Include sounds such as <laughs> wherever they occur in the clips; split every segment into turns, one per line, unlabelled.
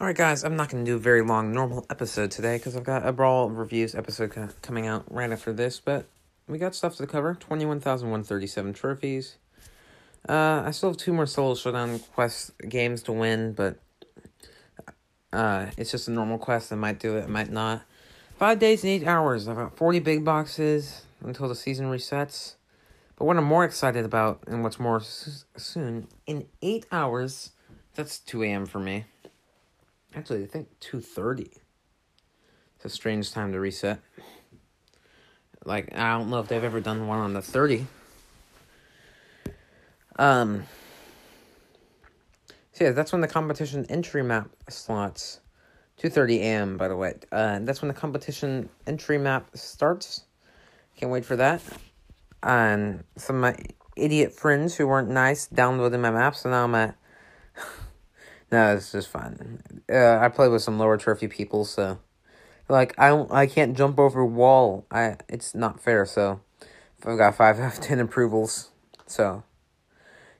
Alright, guys, I'm not going to do a very long normal episode today because I've got a Brawl reviews episode co- coming out right after this, but we got stuff to cover 21,137 trophies. Uh, I still have two more Solo Showdown quest games to win, but uh, it's just a normal quest. I might do it, I might not. Five days and eight hours. I've got 40 big boxes until the season resets. But what I'm more excited about, and what's more s- soon, in eight hours, that's 2 a.m. for me. Actually, I think 2.30. It's a strange time to reset. Like, I don't know if they've ever done one on the 30. Um, so yeah, that's when the competition entry map slots. 2.30 a.m., by the way. Uh, that's when the competition entry map starts. Can't wait for that. And some of my idiot friends who weren't nice downloaded my map, so now I'm at no, it's just fun. Uh, I play with some lower trophy people, so like I don't, I can't jump over wall. I it's not fair. So I've got five <laughs> out of ten approvals. So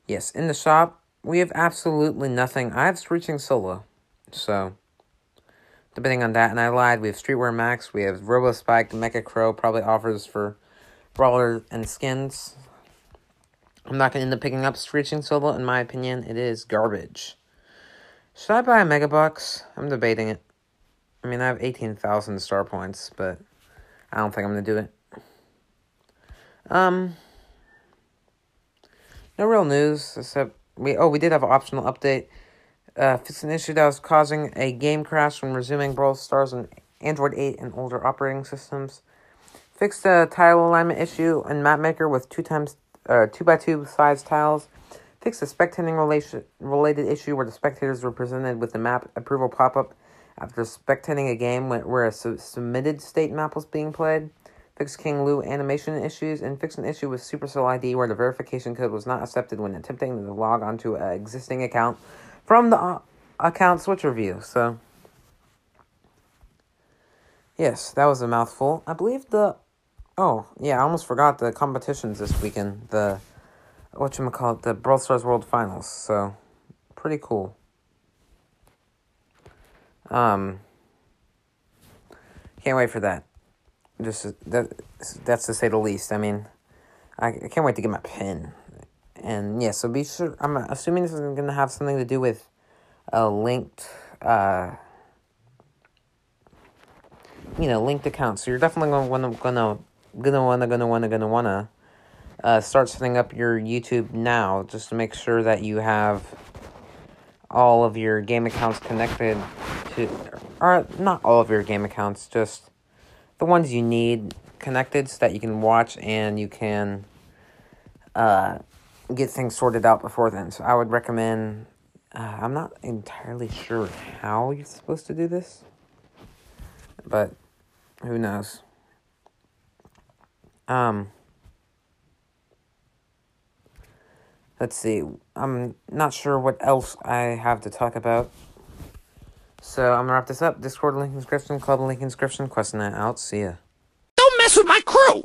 yes, in the shop we have absolutely nothing. I have Screeching Solo, so depending on that, and I lied. We have Streetwear Max. We have Robo Spike, Mecha Crow. Probably offers for brawler and skins. I'm not gonna end up picking up Screeching Solo. In my opinion, it is garbage. Should I buy a Mega Box? I'm debating it. I mean, I have 18,000 star points, but I don't think I'm going to do it. Um, no real news, except we, oh, we did have an optional update. Uh, fixed an issue that was causing a game crash when resuming Brawl Stars on Android 8 and older operating systems. Fixed a tile alignment issue in Mapmaker with two times, uh, two by two size tiles fixed a spectating relation, related issue where the spectators were presented with the map approval pop up after spectating a game where a su- submitted state map was being played. Fix King Lou animation issues and fix an issue with Supercell ID where the verification code was not accepted when attempting to log onto an existing account from the uh, account switch review. So, yes, that was a mouthful. I believe the. Oh, yeah, I almost forgot the competitions this weekend. The what you call it, the Brawl Stars World Finals. So, pretty cool. Um, can't wait for that. Just that that's to say the least. I mean, I, I can't wait to get my pin. And yeah, so be sure. I'm assuming this is going to have something to do with a linked, uh, you know, linked account. So you're definitely going to gonna gonna gonna wanna gonna wanna gonna wanna uh, start setting up your YouTube now just to make sure that you have all of your game accounts connected to, or not all of your game accounts, just the ones you need connected so that you can watch and you can uh, get things sorted out before then. So I would recommend. Uh, I'm not entirely sure how you're supposed to do this, but who knows. Um. Let's see. I'm not sure what else I have to talk about. So I'm gonna wrap this up. Discord link in description, club link in description, quest night out. See ya.
Don't mess with my crew!